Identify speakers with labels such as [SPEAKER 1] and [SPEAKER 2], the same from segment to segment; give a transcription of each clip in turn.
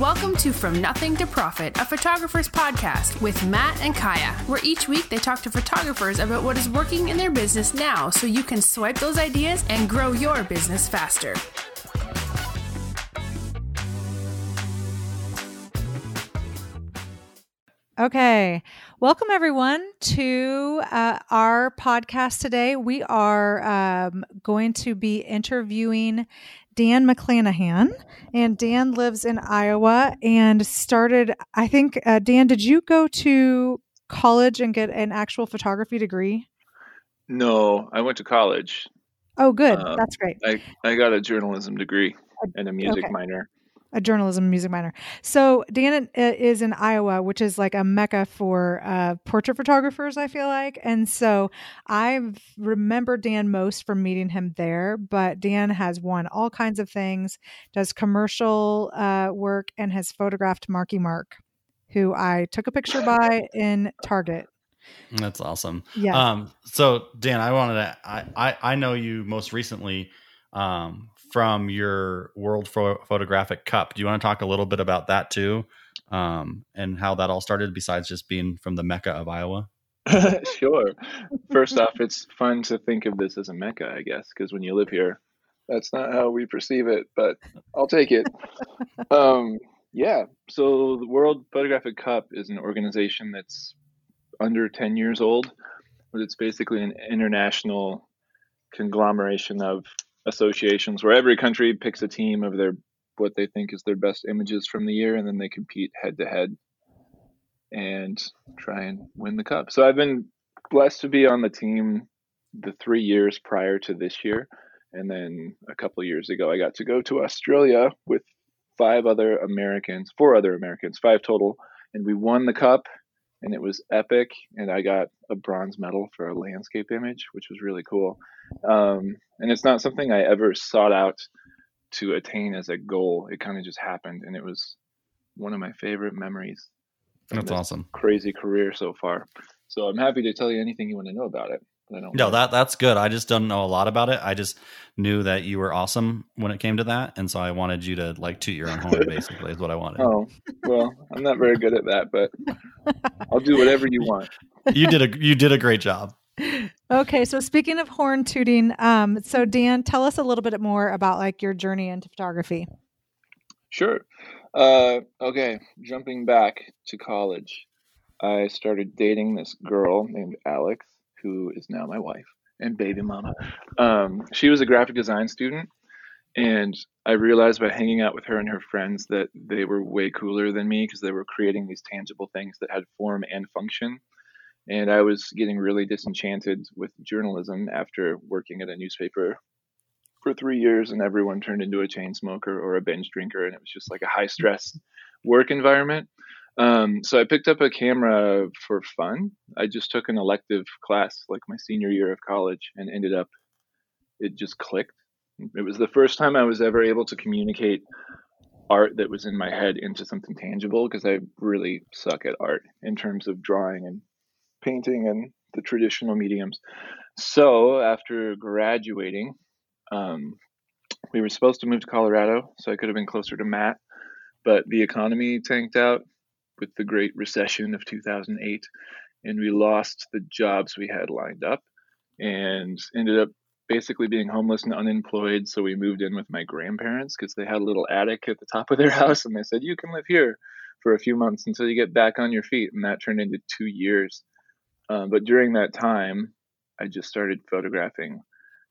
[SPEAKER 1] Welcome to From Nothing to Profit, a photographer's podcast with Matt and Kaya, where each week they talk to photographers about what is working in their business now so you can swipe those ideas and grow your business faster.
[SPEAKER 2] Okay. Welcome, everyone, to uh, our podcast today. We are um, going to be interviewing Dan McClanahan. And Dan lives in Iowa and started, I think, uh, Dan, did you go to college and get an actual photography degree?
[SPEAKER 3] No, I went to college.
[SPEAKER 2] Oh, good. Um, That's great.
[SPEAKER 3] I, I got a journalism degree and a music okay. minor
[SPEAKER 2] a journalism music minor. So Dan uh, is in Iowa, which is like a mecca for uh, portrait photographers. I feel like, and so I remember Dan most from meeting him there. But Dan has won all kinds of things, does commercial uh, work, and has photographed Marky Mark, who I took a picture by in Target.
[SPEAKER 4] That's awesome.
[SPEAKER 2] Yeah.
[SPEAKER 4] Um, so Dan, I wanted to. I, I I know you most recently um, from your World Photographic Cup. Do you want to talk a little bit about that too, um, and how that all started? Besides just being from the mecca of Iowa.
[SPEAKER 3] sure. First off, it's fun to think of this as a mecca, I guess, because when you live here, that's not how we perceive it, but I'll take it. um, yeah. So the World Photographic Cup is an organization that's under 10 years old, but it's basically an international conglomeration of associations where every country picks a team of their what they think is their best images from the year and then they compete head to head and try and win the cup. So I've been blessed to be on the team the 3 years prior to this year and then a couple years ago I got to go to Australia with five other Americans, four other Americans, five total and we won the cup and it was epic and I got a bronze medal for a landscape image which was really cool um, and it's not something I ever sought out to attain as a goal. It kind of just happened, and it was one of my favorite memories.
[SPEAKER 4] That's awesome.
[SPEAKER 3] Crazy career so far. So I'm happy to tell you anything you want to know about it.
[SPEAKER 4] I don't no, know. that that's good. I just don't know a lot about it. I just knew that you were awesome when it came to that, and so I wanted you to like toot your own horn. Basically, is what I wanted.
[SPEAKER 3] Oh well, I'm not very good at that, but I'll do whatever you want.
[SPEAKER 4] You did a you did a great job
[SPEAKER 2] okay, so speaking of horn tooting, um, so Dan, tell us a little bit more about like your journey into photography.
[SPEAKER 3] Sure. Uh, okay, jumping back to college, I started dating this girl named Alex, who is now my wife and baby mama. Um, she was a graphic design student, and I realized by hanging out with her and her friends that they were way cooler than me because they were creating these tangible things that had form and function and I was getting really disenchanted with journalism after working at a newspaper for three years, and everyone turned into a chain smoker or a binge drinker, and it was just like a high stress work environment. Um, so I picked up a camera for fun. I just took an elective class like my senior year of college and ended up, it just clicked. It was the first time I was ever able to communicate art that was in my head into something tangible because I really suck at art in terms of drawing and painting and the traditional mediums. So after graduating, um, we were supposed to move to Colorado, so I could have been closer to Matt, but the economy tanked out with the Great Recession of 2008, and we lost the jobs we had lined up, and ended up basically being homeless and unemployed. So we moved in with my grandparents because they had a little attic at the top of their house, and they said you can live here for a few months until you get back on your feet, and that turned into two years uh, but during that time, I just started photographing.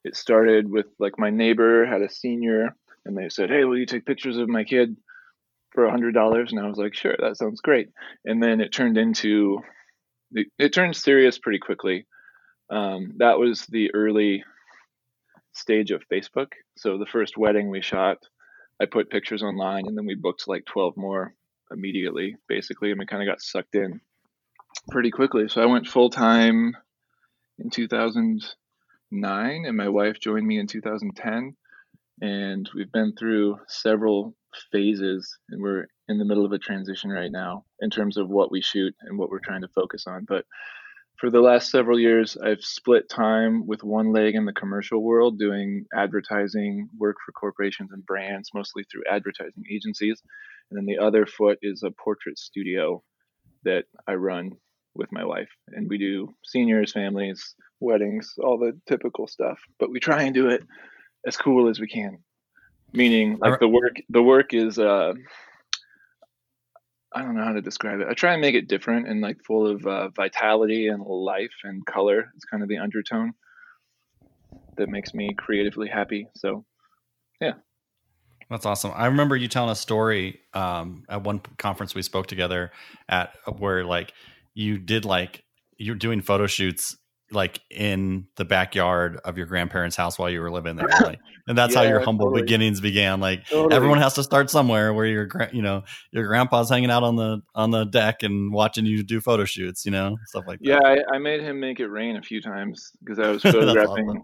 [SPEAKER 3] It started with like my neighbor had a senior, and they said, "Hey, will you take pictures of my kid for a hundred dollars?" And I was like, "Sure, that sounds great." And then it turned into it, it turned serious pretty quickly. Um, that was the early stage of Facebook. So the first wedding we shot, I put pictures online, and then we booked like twelve more immediately, basically, and we kind of got sucked in pretty quickly. So I went full time in 2009, and my wife joined me in 2010. And we've been through several phases, and we're in the middle of a transition right now in terms of what we shoot and what we're trying to focus on. But for the last several years, I've split time with one leg in the commercial world doing advertising work for corporations and brands, mostly through advertising agencies. And then the other foot is a portrait studio that I run with my wife. And we do seniors, families, weddings, all the typical stuff. But we try and do it as cool as we can. Meaning like the work the work is uh I don't know how to describe it. I try and make it different and like full of uh, vitality and life and color. It's kind of the undertone that makes me creatively happy. So, yeah.
[SPEAKER 4] That's awesome. I remember you telling a story um, at one conference we spoke together at where like you did like you're doing photo shoots like in the backyard of your grandparents' house while you were living there. Like, and that's yeah, how your humble totally. beginnings began. Like totally. everyone has to start somewhere where your you know your grandpa's hanging out on the on the deck and watching you do photo shoots, you know stuff like
[SPEAKER 3] yeah, that. Yeah, I, I, made him make it rain a few times because I was photographing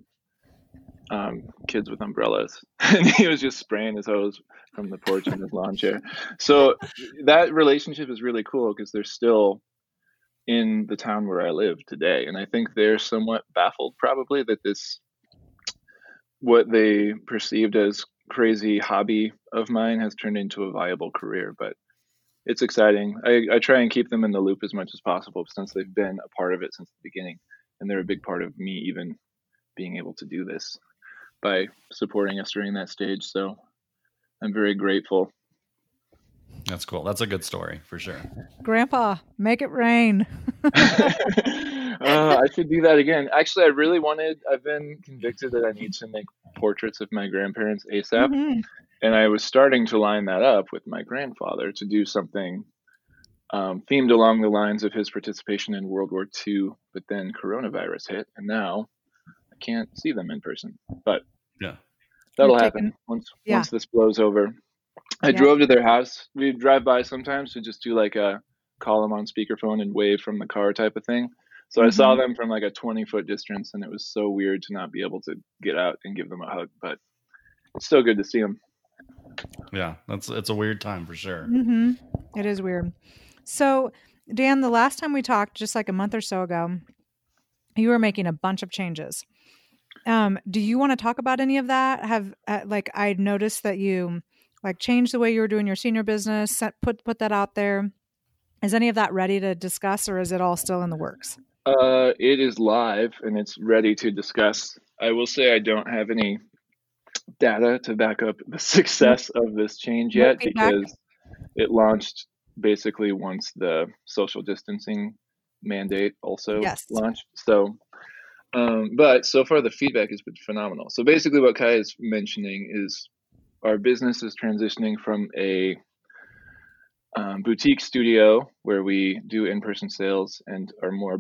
[SPEAKER 3] um, kids with umbrellas, and he was just spraying his hose from the porch in his lawn chair. So that relationship is really cool because they're still in the town where I live today. And I think they're somewhat baffled probably that this, what they perceived as crazy hobby of mine has turned into a viable career. But it's exciting. I, I try and keep them in the loop as much as possible since they've been a part of it since the beginning. And they're a big part of me even being able to do this by supporting us during that stage. So I'm very grateful
[SPEAKER 4] that's cool. That's a good story for sure.
[SPEAKER 2] Grandpa, make it rain.
[SPEAKER 3] uh, I should do that again. Actually, I really wanted, I've been convicted that I need to make portraits of my grandparents ASAP. Mm-hmm. And I was starting to line that up with my grandfather to do something um, themed along the lines of his participation in World War II. But then coronavirus hit, and now I can't see them in person. But
[SPEAKER 4] yeah,
[SPEAKER 3] that'll happen once yeah. once this blows over. I yeah. drove to their house. We drive by sometimes to just do like a call them on speakerphone and wave from the car type of thing. So mm-hmm. I saw mm-hmm. them from like a 20 foot distance, and it was so weird to not be able to get out and give them a hug. But it's still good to see them.
[SPEAKER 4] Yeah, that's it's a weird time for sure.
[SPEAKER 2] Mm-hmm. It is weird. So Dan, the last time we talked, just like a month or so ago, you were making a bunch of changes. Um, do you want to talk about any of that? Have uh, like I noticed that you like change the way you were doing your senior business set, put put that out there. Is any of that ready to discuss or is it all still in the works?
[SPEAKER 3] Uh, it is live and it's ready to discuss. I will say i don't have any data to back up the success of this change yet because it launched basically once the social distancing mandate also yes. launched. So um, but so far the feedback has been phenomenal. So basically what kai is mentioning is our business is transitioning from a um, boutique studio where we do in-person sales and are more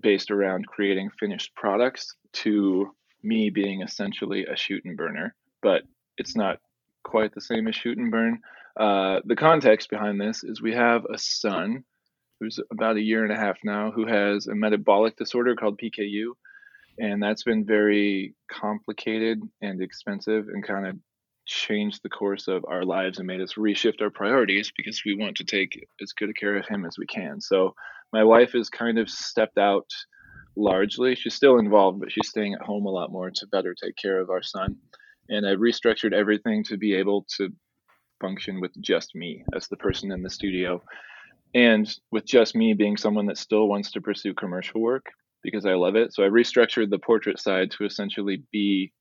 [SPEAKER 3] based around creating finished products to me being essentially a shoot and burner but it's not quite the same as shoot and burn. Uh, the context behind this is we have a son who's about a year and a half now who has a metabolic disorder called PKU and that's been very complicated and expensive and kind of changed the course of our lives and made us reshift our priorities because we want to take as good a care of him as we can. So my wife has kind of stepped out largely. She's still involved but she's staying at home a lot more to better take care of our son. And i restructured everything to be able to function with just me as the person in the studio. And with just me being someone that still wants to pursue commercial work because I love it. So I restructured the portrait side to essentially be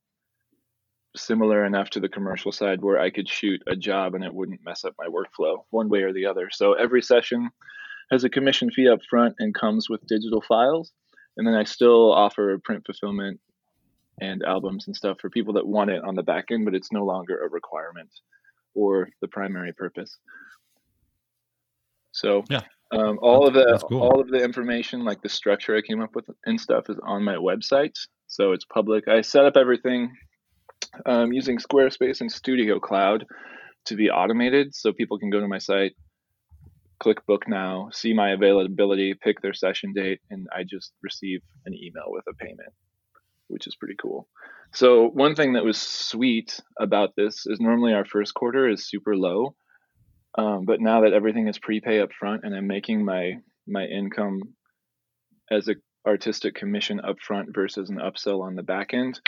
[SPEAKER 3] similar enough to the commercial side where I could shoot a job and it wouldn't mess up my workflow one way or the other. So every session has a commission fee up front and comes with digital files. And then I still offer print fulfillment and albums and stuff for people that want it on the back end, but it's no longer a requirement or the primary purpose. So
[SPEAKER 4] yeah,
[SPEAKER 3] um, all of the cool. all of the information, like the structure I came up with and stuff, is on my website, so it's public. I set up everything um, using Squarespace and StudioCloud to be automated, so people can go to my site, click book now, see my availability, pick their session date, and I just receive an email with a payment, which is pretty cool. So one thing that was sweet about this is normally our first quarter is super low um, but now that everything is prepay up front and I'm making my my income as a artistic commission up front versus an upsell on the back end.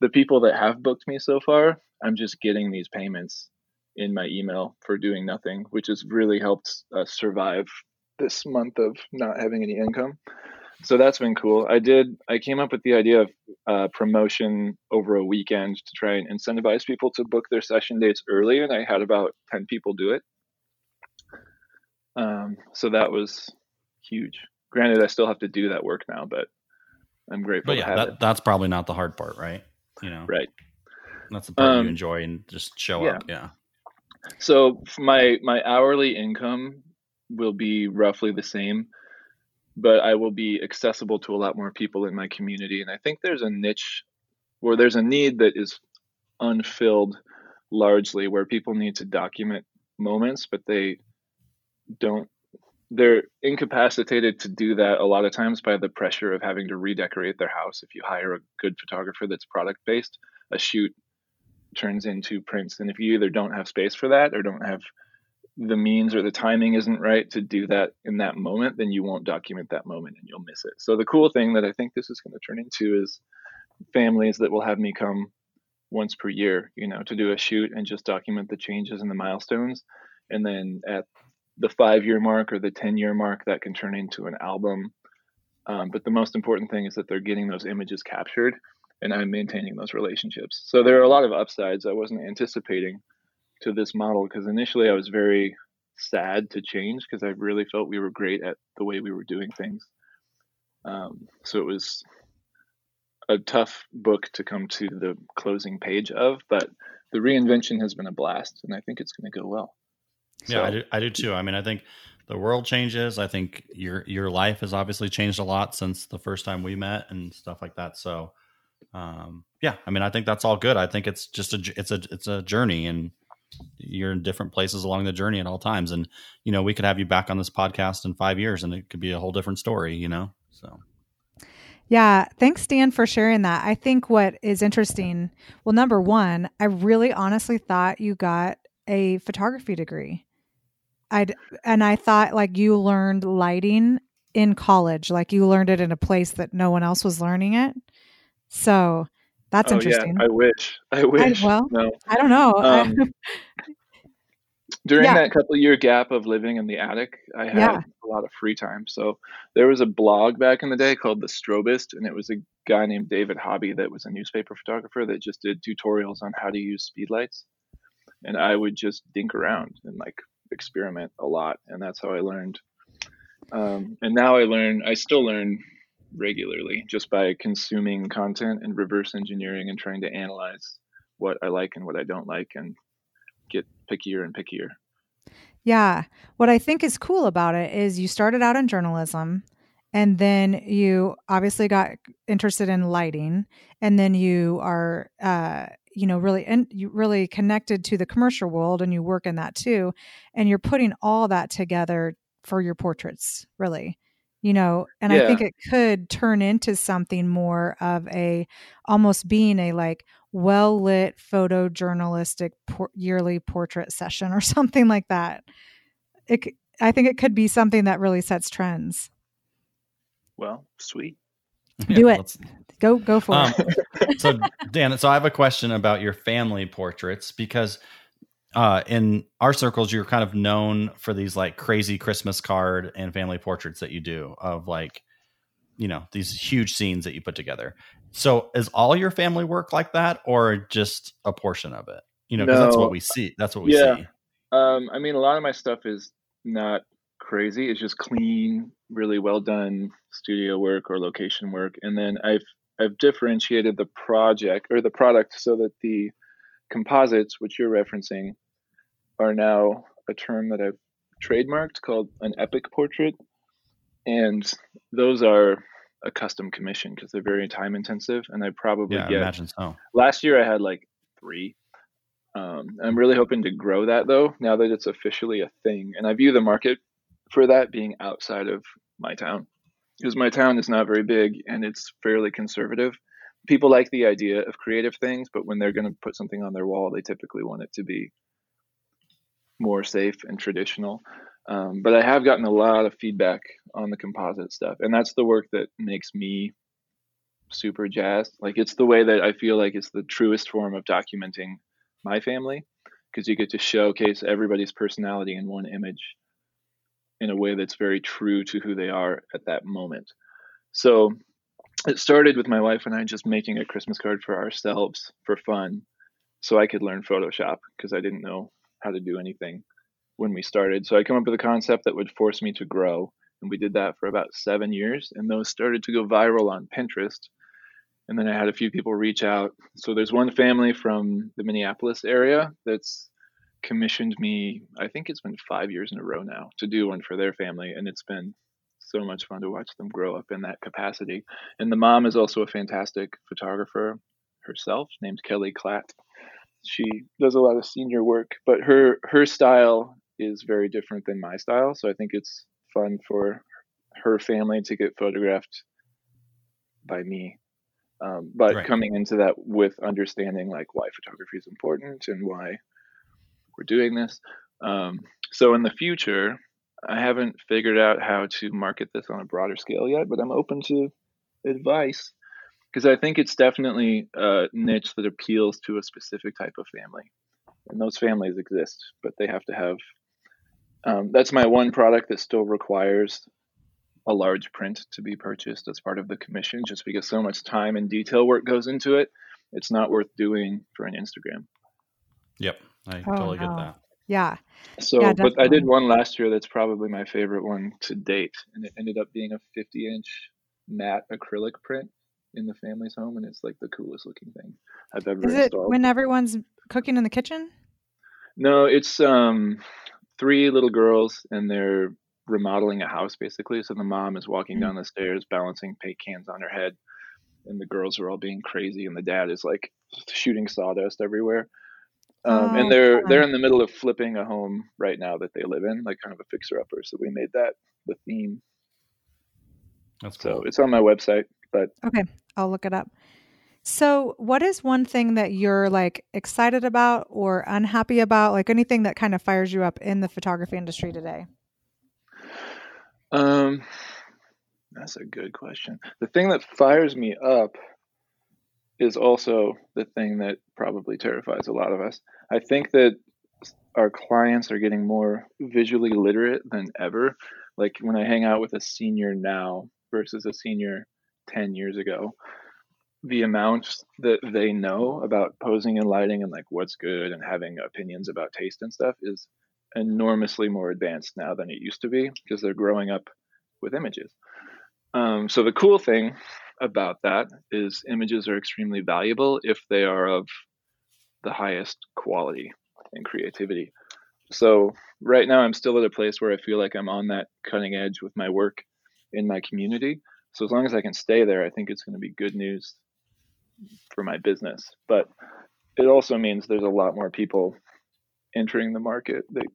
[SPEAKER 3] The people that have booked me so far, I'm just getting these payments in my email for doing nothing, which has really helped us survive this month of not having any income. So that's been cool. I did. I came up with the idea of uh, promotion over a weekend to try and incentivize people to book their session dates early, and I had about ten people do it. Um, so that was huge. Granted, I still have to do that work now, but I'm grateful.
[SPEAKER 4] But yeah, that, that's probably not the hard part, right? You know,
[SPEAKER 3] right.
[SPEAKER 4] That's the part um, you enjoy and just show yeah. up. Yeah.
[SPEAKER 3] So my my hourly income will be roughly the same, but I will be accessible to a lot more people in my community. And I think there's a niche where there's a need that is unfilled largely where people need to document moments, but they don't they're incapacitated to do that a lot of times by the pressure of having to redecorate their house. If you hire a good photographer that's product based, a shoot turns into prints. And if you either don't have space for that or don't have the means or the timing isn't right to do that in that moment, then you won't document that moment and you'll miss it. So the cool thing that I think this is going to turn into is families that will have me come once per year, you know, to do a shoot and just document the changes and the milestones. And then at the five year mark or the 10 year mark, that can turn into an album. Um, but the most important thing is that they're getting those images captured and I'm maintaining those relationships. So there are a lot of upsides I wasn't anticipating to this model because initially I was very sad to change because I really felt we were great at the way we were doing things. Um, so it was a tough book to come to the closing page of, but the reinvention has been a blast, and I think it's going to go well.
[SPEAKER 4] So, yeah, I do, I do too. I mean, I think the world changes. I think your your life has obviously changed a lot since the first time we met and stuff like that. So, um, yeah, I mean, I think that's all good. I think it's just a it's a it's a journey, and you're in different places along the journey at all times. And you know, we could have you back on this podcast in five years, and it could be a whole different story. You know, so.
[SPEAKER 2] Yeah, thanks, Dan, for sharing that. I think what is interesting, well, number one, I really honestly thought you got a photography degree. I and I thought like you learned lighting in college, like you learned it in a place that no one else was learning it. So that's oh, interesting.
[SPEAKER 3] Yeah, I wish. I wish.
[SPEAKER 2] I, well, no. I don't know. Um,
[SPEAKER 3] during yeah. that couple year gap of living in the attic, I had yeah. a lot of free time. So there was a blog back in the day called The Strobist, and it was a guy named David Hobby that was a newspaper photographer that just did tutorials on how to use speedlights. And I would just dink around and like experiment a lot, and that's how I learned. Um, and now I learn. I still learn regularly just by consuming content and reverse engineering and trying to analyze what I like and what I don't like and get pickier and pickier.
[SPEAKER 2] Yeah. What I think is cool about it is you started out in journalism and then you obviously got interested in lighting and then you are uh, you know really and you really connected to the commercial world and you work in that too and you're putting all that together for your portraits really you know and yeah. i think it could turn into something more of a almost being a like well lit photojournalistic por- yearly portrait session or something like that. It i think it could be something that really sets trends.
[SPEAKER 3] Well sweet
[SPEAKER 2] do it go go for um,
[SPEAKER 4] it so dan so i have a question about your family portraits because uh, in our circles, you're kind of known for these like crazy Christmas card and family portraits that you do of like, you know, these huge scenes that you put together. So is all your family work like that or just a portion of it? You know, because no. that's what we see. That's what we yeah. see.
[SPEAKER 3] Um, I mean, a lot of my stuff is not crazy. It's just clean, really well done studio work or location work. And then I've I've differentiated the project or the product so that the composites, which you're referencing, are now a term that I've trademarked called an epic portrait. And those are a custom commission because they're very time intensive. And I probably
[SPEAKER 4] yeah,
[SPEAKER 3] get.
[SPEAKER 4] imagine so.
[SPEAKER 3] Last year I had like three. Um, I'm really hoping to grow that though, now that it's officially a thing. And I view the market for that being outside of my town because my town is not very big and it's fairly conservative people like the idea of creative things, but when they're going to put something on their wall, they typically want it to be more safe and traditional. Um, but I have gotten a lot of feedback on the composite stuff, and that's the work that makes me super jazzed. Like it's the way that I feel like it's the truest form of documenting my family because you get to showcase everybody's personality in one image in a way that's very true to who they are at that moment. So it started with my wife and I just making a Christmas card for ourselves for fun so I could learn Photoshop because I didn't know how to do anything when we started. So I came up with a concept that would force me to grow. And we did that for about seven years. And those started to go viral on Pinterest. And then I had a few people reach out. So there's one family from the Minneapolis area that's commissioned me, I think it's been five years in a row now, to do one for their family. And it's been so much fun to watch them grow up in that capacity. And the mom is also a fantastic photographer herself, named Kelly Klatt. She does a lot of senior work, but her her style is very different than my style. So I think it's fun for her family to get photographed by me. Um, but right. coming into that with understanding like why photography is important and why we're doing this. Um, so in the future, I haven't figured out how to market this on a broader scale yet, but I'm open to advice because I think it's definitely a niche that appeals to a specific type of family. And those families exist, but they have to have um, that's my one product that still requires a large print to be purchased as part of the commission, just because so much time and detail work goes into it. It's not worth doing for an Instagram.
[SPEAKER 4] Yep, I oh, totally no. get that.
[SPEAKER 2] Yeah.
[SPEAKER 3] So, yeah, but I did one last year that's probably my favorite one to date, and it ended up being a 50 inch matte acrylic print in the family's home, and it's like the coolest looking thing I've ever
[SPEAKER 2] Is
[SPEAKER 3] installed.
[SPEAKER 2] it when everyone's cooking in the kitchen?
[SPEAKER 3] No, it's um three little girls and they're remodeling a house basically. So the mom is walking mm-hmm. down the stairs balancing paint cans on her head, and the girls are all being crazy, and the dad is like shooting sawdust everywhere. Um, oh, and they're they're in the middle of flipping a home right now that they live in, like kind of a fixer upper. So we made that the theme.
[SPEAKER 4] That's cool.
[SPEAKER 3] So it's on my website, but
[SPEAKER 2] okay, I'll look it up. So, what is one thing that you're like excited about or unhappy about? Like anything that kind of fires you up in the photography industry today?
[SPEAKER 3] Um, that's a good question. The thing that fires me up is also the thing that probably terrifies a lot of us. I think that our clients are getting more visually literate than ever. Like when I hang out with a senior now versus a senior 10 years ago, the amount that they know about posing and lighting and like what's good and having opinions about taste and stuff is enormously more advanced now than it used to be because they're growing up with images. Um, so the cool thing about that is images are extremely valuable if they are of the highest quality and creativity. So right now I'm still at a place where I feel like I'm on that cutting edge with my work in my community. So as long as I can stay there, I think it's going to be good news for my business. But it also means there's a lot more people entering the market that,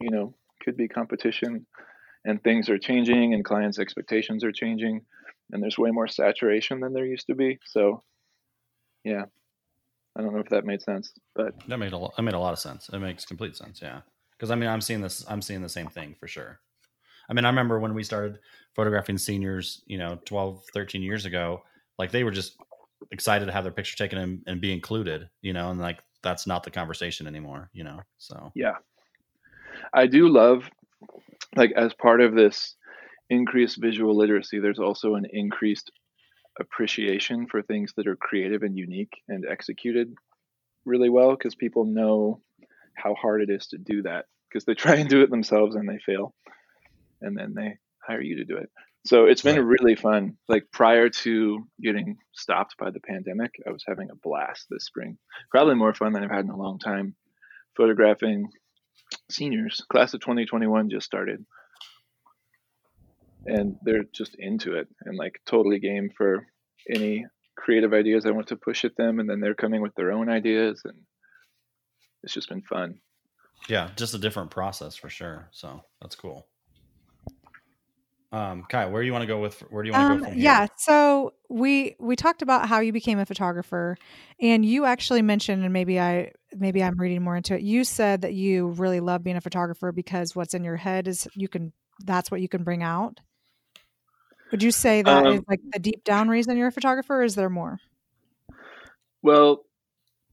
[SPEAKER 3] you know, could be competition and things are changing and clients' expectations are changing and there's way more saturation than there used to be. So, yeah, I don't know if that made sense, but
[SPEAKER 4] that made a lot, that made a lot of sense. It makes complete sense. Yeah. Cause I mean, I'm seeing this, I'm seeing the same thing for sure. I mean, I remember when we started photographing seniors, you know, 12, 13 years ago, like they were just excited to have their picture taken and, and be included, you know, and like that's not the conversation anymore, you know. So
[SPEAKER 3] yeah, I do love like as part of this increased visual literacy, there's also an increased appreciation for things that are creative and unique and executed really well because people know how hard it is to do that because they try and do it themselves and they fail and then they hire you to do it so it's been really fun. Like prior to getting stopped by the pandemic, I was having a blast this spring. Probably more fun than I've had in a long time. Photographing seniors. Class of 2021 just started. And they're just into it and like totally game for any creative ideas I want to push at them. And then they're coming with their own ideas. And it's just been fun.
[SPEAKER 4] Yeah, just a different process for sure. So that's cool. Um, Kai, where do you want to go with? Where do you want to um, go from here?
[SPEAKER 2] Yeah, so we we talked about how you became a photographer, and you actually mentioned, and maybe I maybe I'm reading more into it. You said that you really love being a photographer because what's in your head is you can that's what you can bring out. Would you say that um, is like the deep down reason you're a photographer? is there more?
[SPEAKER 3] Well,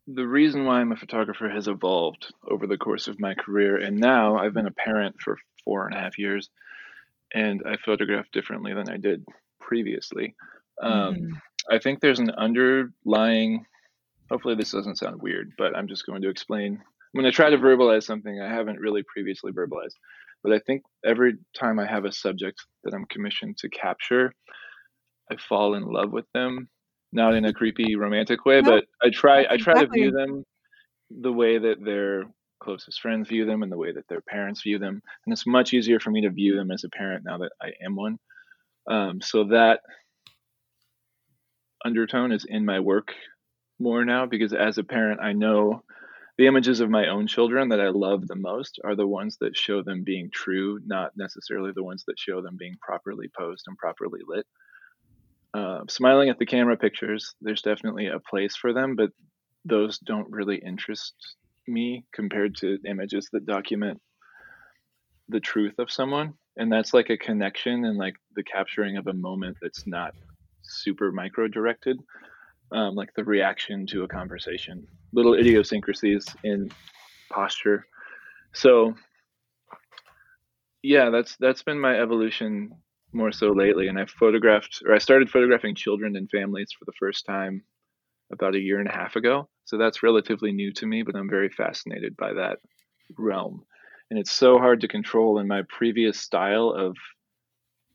[SPEAKER 3] the reason why I'm a photographer has evolved over the course of my career, and now I've been a parent for four and a half years, and I photograph differently than I did previously. Um, mm. I think there's an underlying. Hopefully, this doesn't sound weird, but I'm just going to explain. I'm going to try to verbalize something I haven't really previously verbalized. But I think every time I have a subject that I'm commissioned to capture, I fall in love with them. Not in a creepy romantic way, but I try I try to view them the way that their closest friends view them and the way that their parents view them. And it's much easier for me to view them as a parent now that I am one. Um, so that undertone is in my work more now because as a parent, I know the images of my own children that I love the most are the ones that show them being true, not necessarily the ones that show them being properly posed and properly lit. Uh, smiling at the camera pictures, there's definitely a place for them, but those don't really interest me compared to images that document the truth of someone. And that's like a connection and like the capturing of a moment that's not super micro directed, um, like the reaction to a conversation, little idiosyncrasies in posture. So, yeah, that's that's been my evolution more so lately. And I photographed, or I started photographing children and families for the first time about a year and a half ago. So that's relatively new to me, but I'm very fascinated by that realm. And it's so hard to control in my previous style of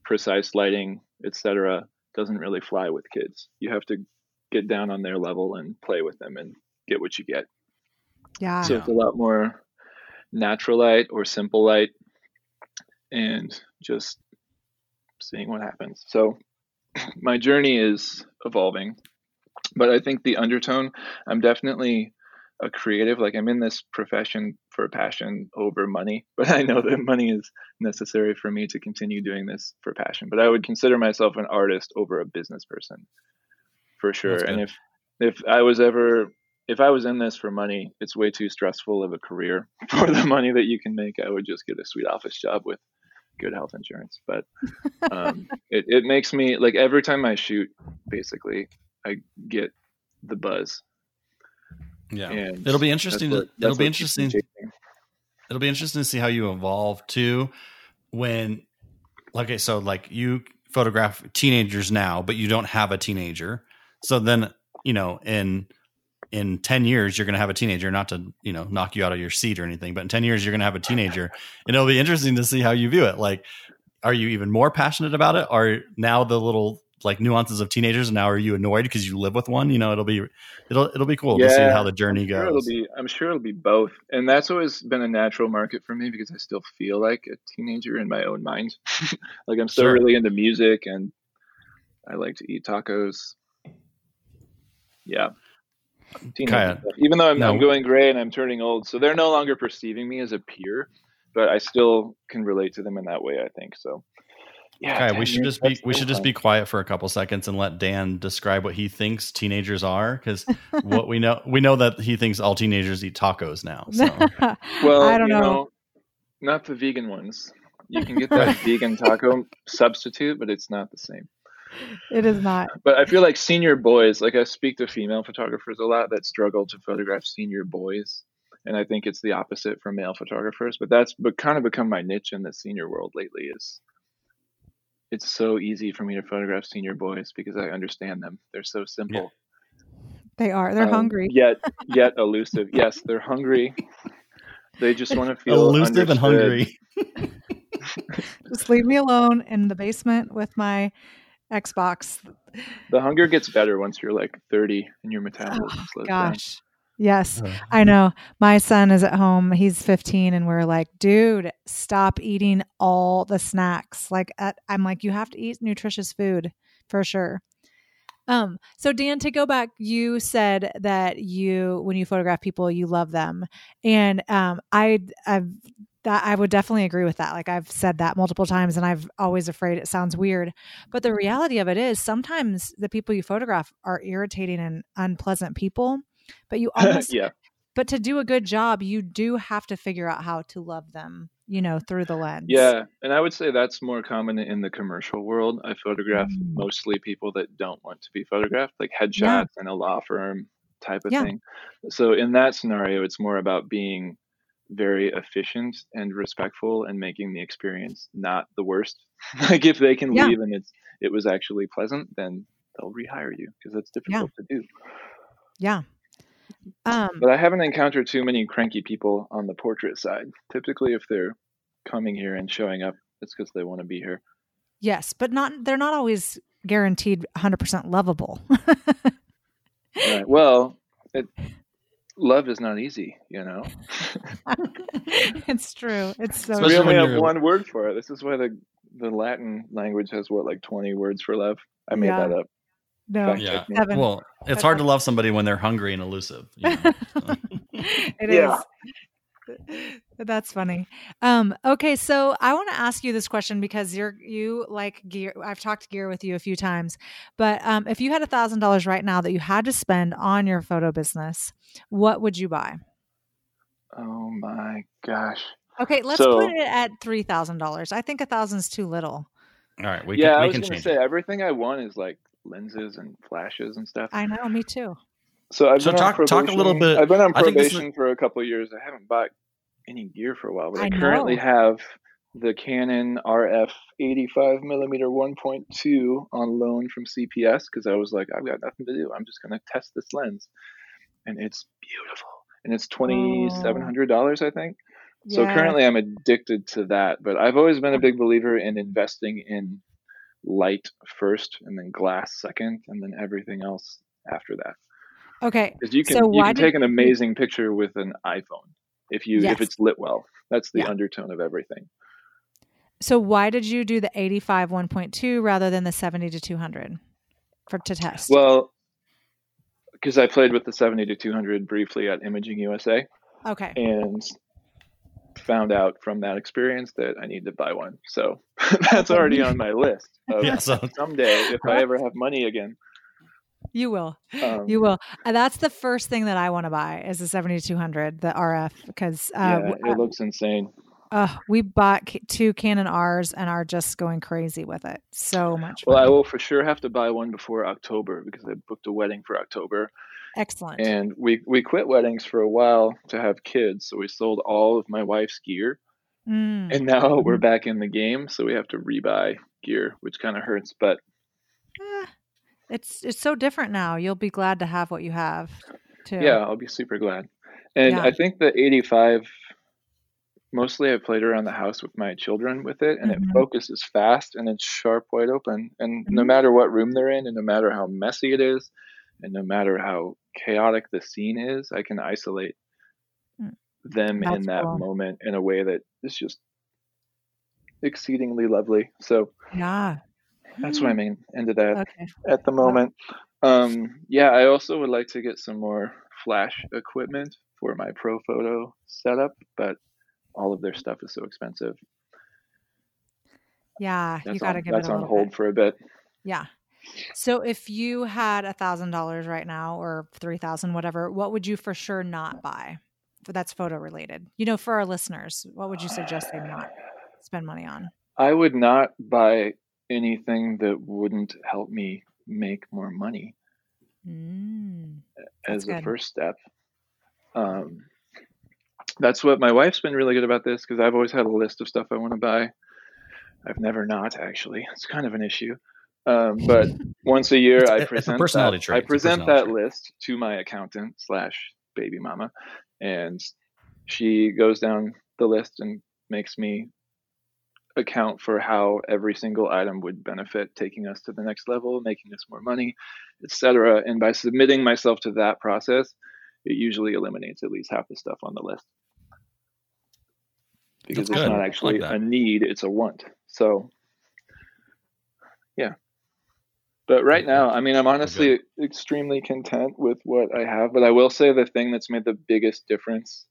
[SPEAKER 3] precise lighting, etc doesn't really fly with kids. You have to get down on their level and play with them and get what you get.
[SPEAKER 2] Yeah.
[SPEAKER 3] So it's a lot more natural light or simple light and just seeing what happens. So my journey is evolving, but I think the undertone, I'm definitely a creative. Like I'm in this profession for passion over money, but I know that money is necessary for me to continue doing this for passion. But I would consider myself an artist over a business person for sure. And if if I was ever if I was in this for money, it's way too stressful of a career for the money that you can make. I would just get a sweet office job with good health insurance. But um, it, it makes me like every time I shoot, basically, I get the buzz
[SPEAKER 4] yeah, and it'll be interesting. What, to, it'll be interesting. It'll be interesting to see how you evolve too. When, okay, so like you photograph teenagers now, but you don't have a teenager. So then, you know, in in 10 years you're going to have a teenager not to you know knock you out of your seat or anything but in 10 years you're going to have a teenager and it'll be interesting to see how you view it. Like are you even more passionate about it? Or now the little like nuances of teenagers and now are you annoyed because you live with one? You know it'll be it'll it'll be cool yeah, to see how the journey
[SPEAKER 3] I'm
[SPEAKER 4] goes
[SPEAKER 3] it'll be i'm sure it'll be both and that's always been a natural market for me because i still feel like a teenager in my own mind. Like i'm still sure. really into music and i like to eat tacos yeah Kaya, even though I'm, no. I'm going gray and i'm turning old so they're no longer perceiving me as a peer but i still can relate to them in that way i think so
[SPEAKER 4] yeah, okay, we should just be we should just be quiet for a couple seconds and let Dan describe what he thinks teenagers are because what we know we know that he thinks all teenagers eat tacos now. So.
[SPEAKER 3] well, I don't know. know. not the vegan ones. You can get that vegan taco substitute, but it's not the same.
[SPEAKER 2] It is not.
[SPEAKER 3] But I feel like senior boys, like I speak to female photographers a lot that struggle to photograph senior boys. And I think it's the opposite for male photographers. But that's but kind of become my niche in the senior world lately is it's so easy for me to photograph senior boys because I understand them. They're so simple. Yeah.
[SPEAKER 2] They are. They're um, hungry.
[SPEAKER 3] Yet yet elusive. yes, they're hungry. They just want to feel
[SPEAKER 4] elusive understood. and hungry.
[SPEAKER 2] just leave me alone in the basement with my Xbox.
[SPEAKER 3] The hunger gets better once you're like 30 and your metabolism oh, slows gosh. down.
[SPEAKER 2] Yes, I know. My son is at home. He's 15 and we're like, "Dude, stop eating all the snacks." Like at, I'm like, "You have to eat nutritious food for sure." Um, so Dan, to go back, you said that you when you photograph people, you love them. And um I I've that I would definitely agree with that. Like I've said that multiple times and I've always afraid it sounds weird. But the reality of it is sometimes the people you photograph are irritating and unpleasant people but you almost
[SPEAKER 3] yeah
[SPEAKER 2] but to do a good job, you do have to figure out how to love them, you know, through the lens.
[SPEAKER 3] Yeah, and I would say that's more common in the commercial world. I photograph
[SPEAKER 2] Mm.
[SPEAKER 3] mostly people that don't want to be photographed, like headshots
[SPEAKER 2] Yeah.
[SPEAKER 3] in a law firm type of
[SPEAKER 2] Yeah.
[SPEAKER 3] thing. So in that scenario, it's more about being very efficient and respectful and making the experience not the worst. like if they can
[SPEAKER 2] Yeah.
[SPEAKER 3] leave and it's it was actually pleasant, then they'll rehire you because it's difficult to do.
[SPEAKER 2] Yeah. Um,
[SPEAKER 3] But I haven't encountered too many cranky people on the portrait side. Typically, if they're coming here and showing up, it's because they want to be here.
[SPEAKER 2] yes, but not they're not always guaranteed 100% lovable.
[SPEAKER 3] Right. Well, it, love is not easy, you know.
[SPEAKER 2] it's true. It's so
[SPEAKER 4] Especially
[SPEAKER 3] we only have one word for it. This is why the the Latin language has what like twenty words for love. I made
[SPEAKER 2] Yeah.
[SPEAKER 3] that up.
[SPEAKER 2] no.
[SPEAKER 4] Yeah.
[SPEAKER 3] check
[SPEAKER 4] Well, it's hard to love somebody when they're hungry and elusive. You know?
[SPEAKER 2] It is.
[SPEAKER 3] Yeah.
[SPEAKER 2] That's funny. Um, okay, so I want to ask you this question because you're you like gear. I've talked gear with you a few times, but um, if you had a thousand dollars right now that you had to spend on your photo business, what would you buy?
[SPEAKER 3] Oh my gosh.
[SPEAKER 2] Okay, let's
[SPEAKER 3] So-
[SPEAKER 2] put it at three thousand dollars. I think a thousand's too little.
[SPEAKER 4] All right, we
[SPEAKER 3] yeah,
[SPEAKER 4] can,
[SPEAKER 3] I
[SPEAKER 4] we
[SPEAKER 3] was
[SPEAKER 4] can
[SPEAKER 3] gonna
[SPEAKER 4] change
[SPEAKER 3] say
[SPEAKER 4] it.
[SPEAKER 3] everything I want is like lenses and flashes and stuff.
[SPEAKER 2] I know, me too.
[SPEAKER 3] So I've
[SPEAKER 4] So
[SPEAKER 3] been on
[SPEAKER 4] talk- talk a little
[SPEAKER 3] probation-
[SPEAKER 4] bit-
[SPEAKER 3] I've been on
[SPEAKER 4] I think this is-
[SPEAKER 3] probation for a couple of years. I haven't bought any gear for a while, but I,
[SPEAKER 2] I
[SPEAKER 3] currently have the Canon RF 85 millimeter 1.2 on loan from CPS because I was like, I've got nothing to do. I'm just going to test this lens, and it's beautiful. And it's oh. twenty seven hundred dollars, I think. So currently, I'm addicted to that. But I've always been a big believer in investing in light first, and then glass second, and then everything else after that.
[SPEAKER 2] Okay.
[SPEAKER 3] Because you can
[SPEAKER 2] So
[SPEAKER 3] you
[SPEAKER 2] why
[SPEAKER 3] can
[SPEAKER 2] did
[SPEAKER 3] take an amazing picture with an iPhone if you
[SPEAKER 2] Yes.
[SPEAKER 3] if it's lit well. That's the
[SPEAKER 2] Yeah.
[SPEAKER 3] undertone of everything.
[SPEAKER 2] So why did you do the eighty-five one point two rather than the seventy to two hundred for to test?
[SPEAKER 3] Well, because I played with the 70 to 200 briefly at Imaging USA
[SPEAKER 2] okay.
[SPEAKER 3] and found out from that experience that I need to buy one. So that's already on my list. Of
[SPEAKER 4] Yeah, so
[SPEAKER 3] someday, if I ever have money again.
[SPEAKER 2] You will.
[SPEAKER 3] Um,
[SPEAKER 2] You will. Uh, that's the first thing that I want to buy is the 7200, the RF, because uh,
[SPEAKER 3] Yeah, it looks insane.
[SPEAKER 2] uh, we bought two Canon R's and are just going crazy with it. So much
[SPEAKER 3] Well. I will for sure have to buy one before October because I booked a wedding for October.
[SPEAKER 2] Excellent.
[SPEAKER 3] And we, we quit weddings for a while to have kids. So we sold all of my wife's gear.
[SPEAKER 2] Mm.
[SPEAKER 3] And now we're
[SPEAKER 2] Mhm.
[SPEAKER 3] back in the game. So we have to rebuy gear, which kind of hurts. But
[SPEAKER 2] Eh, it's it's so different now. You'll be glad to have what you have. Too.
[SPEAKER 3] yeah, I'll be super glad. And
[SPEAKER 2] Yeah.
[SPEAKER 3] I think the 85, mostly I played around the house with my children with it, and
[SPEAKER 2] Mhm.
[SPEAKER 3] it focuses fast and it's sharp, wide open. And no
[SPEAKER 2] Mhm.
[SPEAKER 3] matter what room they're in, and no matter how messy it is, and no matter how chaotic the scene is, I can isolate
[SPEAKER 2] Mm.
[SPEAKER 3] them in that
[SPEAKER 2] cool.
[SPEAKER 3] moment in a way that is just exceedingly lovely. So
[SPEAKER 2] Yeah.
[SPEAKER 3] That's what I mean in- into that
[SPEAKER 2] Okay.
[SPEAKER 3] at the moment. Um, yeah, I also would like to get some more flash equipment for my Profoto setup, but all of their stuff is so expensive.
[SPEAKER 2] Yeah.
[SPEAKER 3] That's
[SPEAKER 2] you got to give
[SPEAKER 3] that's
[SPEAKER 2] it a
[SPEAKER 3] on hold
[SPEAKER 2] bit.
[SPEAKER 3] for a bit.
[SPEAKER 2] Yeah. So if you had a thousand dollars right now or three thousand, whatever, what would you for sure not buy? That's photo related. You know, for our listeners, what would you suggest they not spend money on?
[SPEAKER 3] I would not buy anything that wouldn't help me make more money
[SPEAKER 2] Mm.
[SPEAKER 3] as
[SPEAKER 2] That's
[SPEAKER 3] a
[SPEAKER 2] good.
[SPEAKER 3] first step. Um, that's what my wife's been really good about this because I've always had a list of stuff I want to buy. I've never not actually. It's kind of an issue. Um, but once a year, I
[SPEAKER 4] it's a
[SPEAKER 3] present that,
[SPEAKER 4] trait.
[SPEAKER 3] I
[SPEAKER 4] It's a
[SPEAKER 3] present that
[SPEAKER 4] trait.
[SPEAKER 3] list to my accountant slash baby mama, and she goes down the list and makes me account for how every single item would benefit taking us to the next level, making us more money, etc. And by submitting myself to that process, it usually eliminates at least half the stuff on the list because
[SPEAKER 4] That's
[SPEAKER 3] it's
[SPEAKER 4] good.
[SPEAKER 3] Not actually
[SPEAKER 4] that.
[SPEAKER 3] a need; it's a want. So, yeah. But right now. I mean, I'm honestly extremely content with what I have. But I will say the thing that's made the biggest difference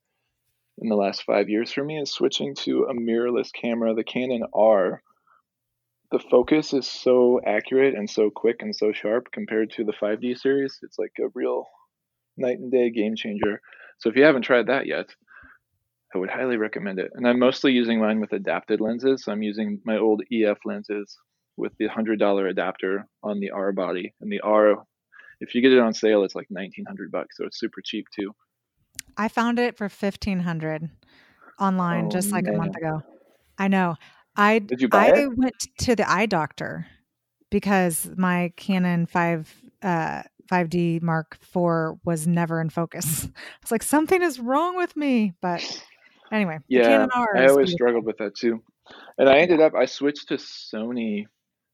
[SPEAKER 3] in the last five years for me is switching to a mirrorless camera, the Canon R. The focus is so accurate and so quick and so sharp compared to the 5D series. It's like a real night and day game changer. So if you haven't tried that yet, I would highly recommend it. And I'm mostly using mine with adapted lenses. So I'm using my old EF lenses with the hundred dollar adapter on the R body, and the R, if you get it on sale, it's like nineteen hundred bucks, so it's super cheap too.
[SPEAKER 2] I found it for fifteen hundred online
[SPEAKER 3] Oh,
[SPEAKER 2] just like a month ago. I know. I
[SPEAKER 3] Did you buy
[SPEAKER 2] I
[SPEAKER 3] it?
[SPEAKER 2] went to the eye doctor because my Canon five uh 5D Mark IV was never in focus. It's like, something is wrong with me. But anyway,
[SPEAKER 3] Yeah,
[SPEAKER 2] Canon R
[SPEAKER 3] I always struggled with that too. And I ended up I switched to Sony.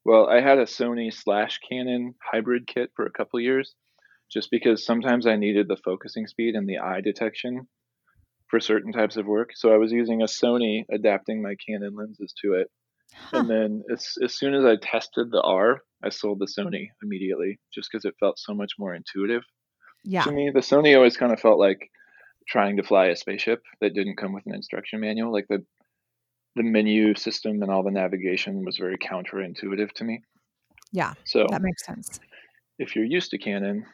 [SPEAKER 3] Well, I had a Sony slash Canon hybrid kit for a couple years, just because sometimes I needed the focusing speed and the eye detection for certain types of work. So I was using a Sony, adapting my Canon lenses to it.
[SPEAKER 2] Huh.
[SPEAKER 3] And then as as soon as I tested the R, I sold the Sony immediately, just because it felt so much more intuitive
[SPEAKER 2] Yeah.
[SPEAKER 3] to me. The Sony always kind of felt like trying to fly a spaceship that didn't come with an instruction manual. Like the the menu system and all the navigation was very counterintuitive to me.
[SPEAKER 2] Yeah.
[SPEAKER 3] So
[SPEAKER 2] That makes sense.
[SPEAKER 3] if you're used to Canon,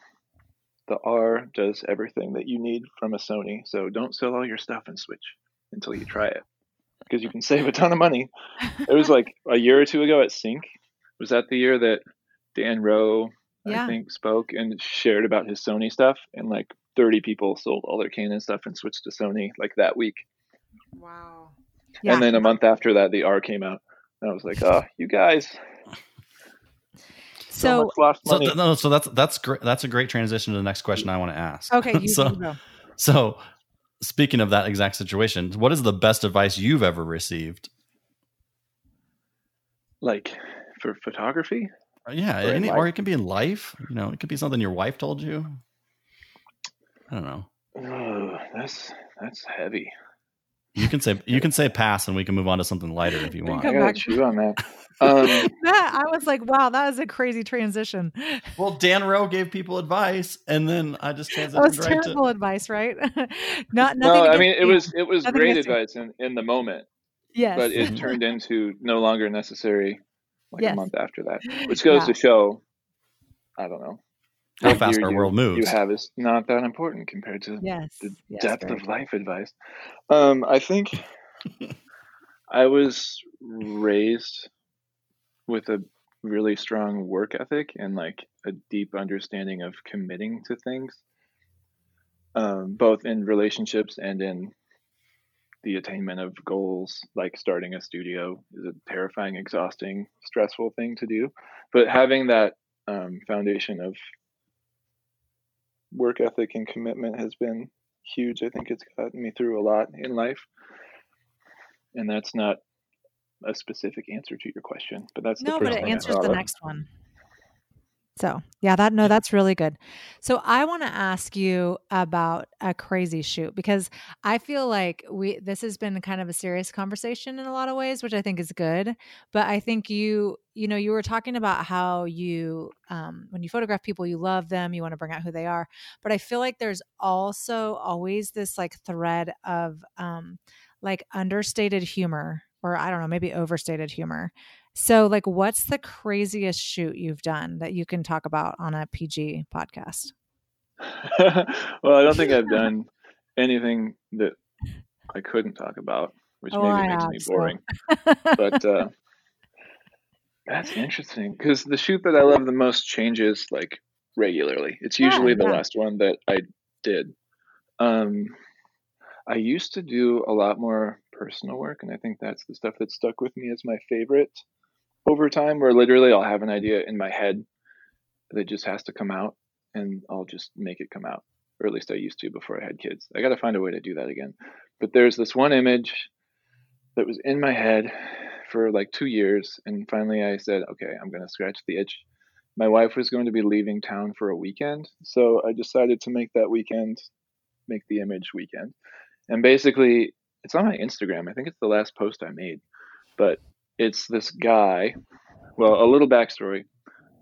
[SPEAKER 3] the R does everything that you need from a Sony. So don't sell all your stuff and switch until you try it. Because you can save a ton of money. It was like a year or two ago at Sync. Was that the year that Dan Rowe,
[SPEAKER 2] Yeah.
[SPEAKER 3] I think, spoke and shared about his Sony stuff? And like 30 people sold all their Canon stuff and switched to Sony like that week.
[SPEAKER 2] Wow. Yeah.
[SPEAKER 3] And then a month after that, the R came out. And I was like, oh, you guys, so,
[SPEAKER 2] so
[SPEAKER 3] much lost
[SPEAKER 4] So th- no, so that's that's great. That's a great transition to the next question I want to ask.
[SPEAKER 2] okay, you,
[SPEAKER 4] so
[SPEAKER 2] you go.
[SPEAKER 4] so speaking of that exact situation, what is the best advice you've ever received?
[SPEAKER 3] like for photography?
[SPEAKER 4] Uh, Yeah,
[SPEAKER 3] Or
[SPEAKER 4] any, or it can be in life. You know, it could be something your wife told you. I don't know.
[SPEAKER 3] Ugh, that's that's heavy.
[SPEAKER 4] You can say you can say pass, and we can move on to something lighter if you want.
[SPEAKER 3] I
[SPEAKER 2] Come
[SPEAKER 3] gotta
[SPEAKER 2] back.
[SPEAKER 3] chew on that. Um,
[SPEAKER 2] That, I was like, wow, that was a crazy transition.
[SPEAKER 4] Well, Dan Rowe gave people advice, and then I just transitioned
[SPEAKER 2] That was
[SPEAKER 4] right
[SPEAKER 2] terrible
[SPEAKER 4] to.
[SPEAKER 2] advice, right? Not nothing.
[SPEAKER 3] no, I
[SPEAKER 2] against
[SPEAKER 3] mean it
[SPEAKER 2] you.
[SPEAKER 3] was it was
[SPEAKER 2] Nothing
[SPEAKER 3] great
[SPEAKER 2] against you.
[SPEAKER 3] advice in, in the moment,
[SPEAKER 2] yes,
[SPEAKER 3] but it turned into no longer necessary like
[SPEAKER 2] Yes.
[SPEAKER 3] a month after that, which goes
[SPEAKER 2] Yeah.
[SPEAKER 3] to show, I don't know,
[SPEAKER 4] How
[SPEAKER 3] what
[SPEAKER 4] fast
[SPEAKER 3] year
[SPEAKER 4] our world moves.
[SPEAKER 3] You have is not that important compared to
[SPEAKER 2] yes,
[SPEAKER 3] the
[SPEAKER 2] yes,
[SPEAKER 3] depth
[SPEAKER 2] very
[SPEAKER 3] of life advice. Um, I think I was raised with a really strong work ethic and like a deep understanding of committing to things, um, both in relationships and in the attainment of goals. Like starting a studio is a terrifying, exhausting, stressful thing to do, but having that um, foundation of work ethic and commitment has been huge. I think it's gotten me through a lot in life. And that's not a specific answer to your question, but that's the
[SPEAKER 2] no, but it answers the next one. So, yeah, that no, that's really good. So, I want to ask you about a crazy shoot because I feel like we this has been kind of a serious conversation in a lot of ways, which I think is good. But I think you, you know, you were talking about how you, um, when you photograph people, you love them, you want to bring out who they are. But I feel like there's also always this like thread of, um, like understated humor, or I don't know, maybe overstated humor. So, like, what's the craziest shoot you've done that you can talk about on a PG podcast?
[SPEAKER 3] well, I don't think I've done anything that I couldn't talk about, which
[SPEAKER 2] Oh,
[SPEAKER 3] maybe
[SPEAKER 2] I
[SPEAKER 3] makes me
[SPEAKER 2] so-
[SPEAKER 3] boring. But uh, that's interesting because the shoot that I love the most changes like regularly. It's
[SPEAKER 2] Yeah,
[SPEAKER 3] usually the last one that I did. Um, I used to do a lot more personal work, and I think that's the stuff that stuck with me as my favorite over time. Where literally I'll have an idea in my head that just has to come out, and I'll just make it come out, or at least I used to before I had kids. I got to find a way to do that again. But there's this one image that was in my head for like two years, and finally I said, okay, I'm going to scratch the itch. My wife was going to be leaving town for a weekend, so I decided to make that weekend make the image weekend. And basically, it's on my Instagram. I think it's the last post I made, but it's this guy. Well, a little backstory.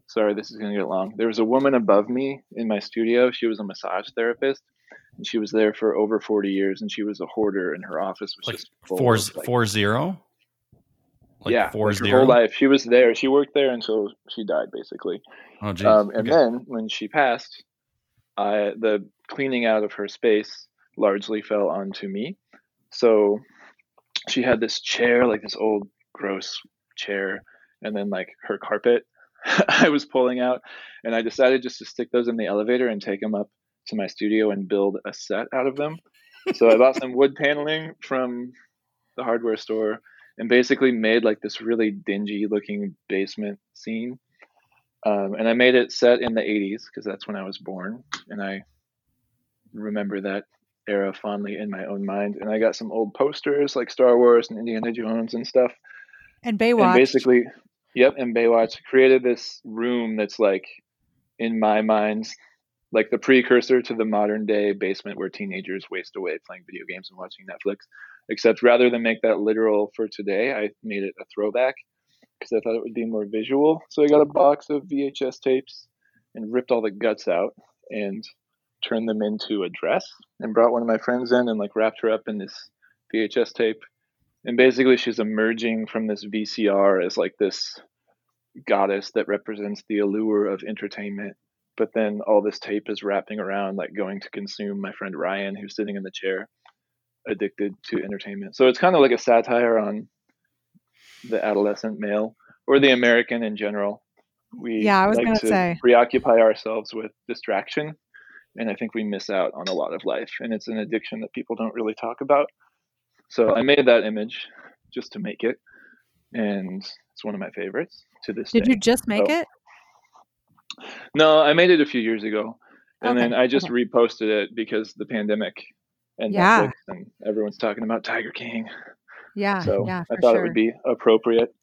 [SPEAKER 3] Sorry, this is going to get long. There was a woman above me in my studio. She was a massage therapist, and she was there for over 40 years, and she was a hoarder, and her office was
[SPEAKER 4] Like
[SPEAKER 3] just full
[SPEAKER 4] four
[SPEAKER 3] of, like,
[SPEAKER 4] four zero. Like
[SPEAKER 3] yeah,
[SPEAKER 4] four
[SPEAKER 3] like her
[SPEAKER 4] zero.
[SPEAKER 3] whole life. She was there. She worked there until she died, basically.
[SPEAKER 4] Oh, geez.
[SPEAKER 3] Um, and
[SPEAKER 4] Okay.
[SPEAKER 3] then when she passed, I the cleaning out of her space largely fell onto me. So she had this chair, like this old gross chair, and then like her carpet I was pulling out, and I decided just to stick those in the elevator and take them up to my studio and build a set out of them. So I bought some wood paneling from the hardware store and basically made like this really dingy looking basement scene. Um, and I made it set in the 80s because that's when I was born. And I remember that era fondly in my own mind. And I got some old posters like Star Wars and Indiana Jones and stuff.
[SPEAKER 2] And Baywatch. And
[SPEAKER 3] basically, yep, and Baywatch created this room that's like, in my mind, like the precursor to the modern day basement where teenagers waste away playing video games and watching Netflix. Except rather than make that literal for today, I made it a throwback because I thought it would be more visual. So I got a box of VHS tapes and ripped all the guts out and turned them into a dress and brought one of my friends in and like wrapped her up in this VHS tape. And basically she's emerging from this VCR as like this goddess that represents the allure of entertainment. But then all this tape is wrapping around like going to consume my friend Ryan who's sitting in the chair addicted to entertainment. So it's kind of like a satire on the adolescent male or the American in general. We
[SPEAKER 2] yeah, I was
[SPEAKER 3] like
[SPEAKER 2] going
[SPEAKER 3] to
[SPEAKER 2] say
[SPEAKER 3] preoccupy ourselves with distraction, and I think we miss out on a lot of life. And it's an addiction that people don't really talk about. So I made that image just to make it, and it's one of my favorites to this day.
[SPEAKER 2] Did
[SPEAKER 3] day.
[SPEAKER 2] you just make
[SPEAKER 3] oh.
[SPEAKER 2] it?
[SPEAKER 3] No, I made it a few years ago, and
[SPEAKER 2] Okay,
[SPEAKER 3] then I just
[SPEAKER 2] okay.
[SPEAKER 3] reposted it because the pandemic and
[SPEAKER 2] Yeah.
[SPEAKER 3] Netflix, and everyone's talking about Tiger King.
[SPEAKER 2] Yeah,
[SPEAKER 3] so
[SPEAKER 2] yeah,
[SPEAKER 3] I thought
[SPEAKER 2] sure.
[SPEAKER 3] it would be appropriate.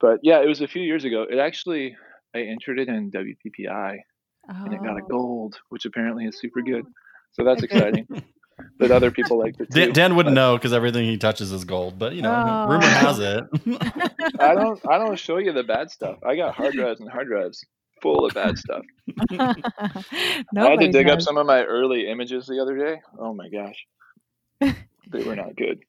[SPEAKER 3] But yeah, it was a few years ago. It actually I entered it in WPPI and it got a
[SPEAKER 2] Oh.
[SPEAKER 3] gold, which apparently is super good. Oh. So that's exciting. but other people liked it too.
[SPEAKER 4] Dan, Dan wouldn't
[SPEAKER 3] But
[SPEAKER 4] know because everything he touches is gold, but you know,
[SPEAKER 2] Oh.
[SPEAKER 4] rumor has it.
[SPEAKER 3] I don't I don't show you the bad stuff. I got hard drives and hard drives full of bad stuff. I had to
[SPEAKER 2] Nobody
[SPEAKER 3] dig up some of my early images the other day. Oh my gosh. They were not good.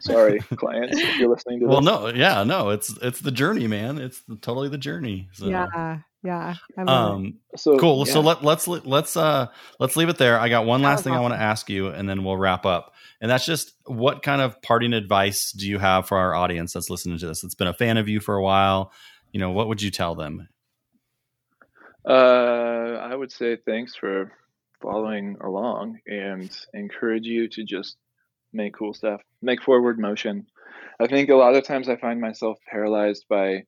[SPEAKER 3] Sorry, clients, if you're listening to
[SPEAKER 4] well,
[SPEAKER 3] this.
[SPEAKER 4] no, yeah, no, it's it's the journey, man. It's the, totally the journey. So.
[SPEAKER 2] Yeah, yeah. I love.
[SPEAKER 4] Um,
[SPEAKER 3] So
[SPEAKER 4] cool. So
[SPEAKER 3] yeah.
[SPEAKER 4] let let's let's uh let's leave it there. I got one last
[SPEAKER 2] was
[SPEAKER 4] thing I want to ask you, and then we'll wrap up. And that's just what kind of parting advice do you have for our audience that's listening to this? That's been a fan of you for a while. You know, what would you tell them?
[SPEAKER 3] Uh, I would say thanks for following along and encourage you to just make cool stuff, make forward motion. I think a lot of times I find myself paralyzed by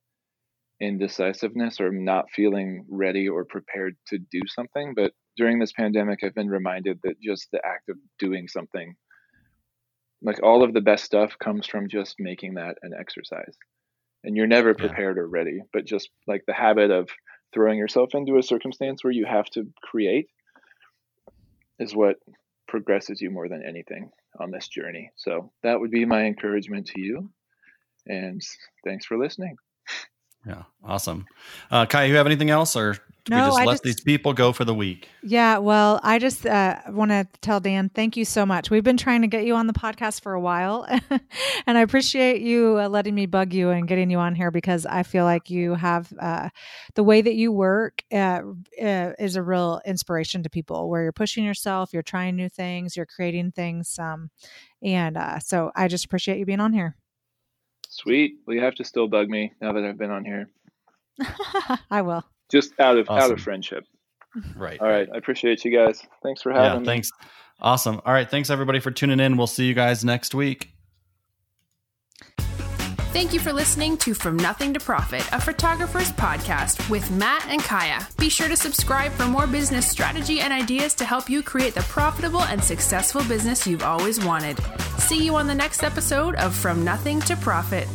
[SPEAKER 3] indecisiveness or not feeling ready or prepared to do something. But during this pandemic, I've been reminded that just the act of doing something, like all of the best stuff, comes from just making that an exercise. And you're never
[SPEAKER 4] Yeah.
[SPEAKER 3] prepared or ready, but just like the habit of throwing yourself into a circumstance where you have to create is what progresses you more than anything on this journey. So that would be my encouragement to you. And thanks for listening.
[SPEAKER 4] Yeah, awesome. Uh, Kai, you have anything else, or do we just
[SPEAKER 2] I
[SPEAKER 4] let
[SPEAKER 2] just-
[SPEAKER 4] these people go for the week?
[SPEAKER 2] Yeah, well, I just uh, want to tell Dan, thank you so much. We've been trying to get you on the podcast for a while, and I appreciate you uh, letting me bug you and getting you on here because I feel like you have uh, the way that you work uh, uh, is a real inspiration to people. Where you're pushing yourself, you're trying new things, you're creating things, um, and uh, so I just appreciate you being on here.
[SPEAKER 3] Sweet. Well, you have to still bug me now that I've been on here,
[SPEAKER 2] I will.
[SPEAKER 3] just out of out of friendship.
[SPEAKER 4] Right.
[SPEAKER 3] All right. I appreciate you guys. Thanks for
[SPEAKER 4] Yeah.
[SPEAKER 3] having me.
[SPEAKER 4] Yeah, thanks. Awesome. All right. Thanks everybody for tuning in. We'll see you guys next week.
[SPEAKER 1] Thank you for listening to From Nothing to Profit, a photographer's podcast with Matt and Kaya. Be sure to subscribe for more business strategy and ideas to help you create the profitable and successful business you've always wanted. See you on the next episode of From Nothing to Profit.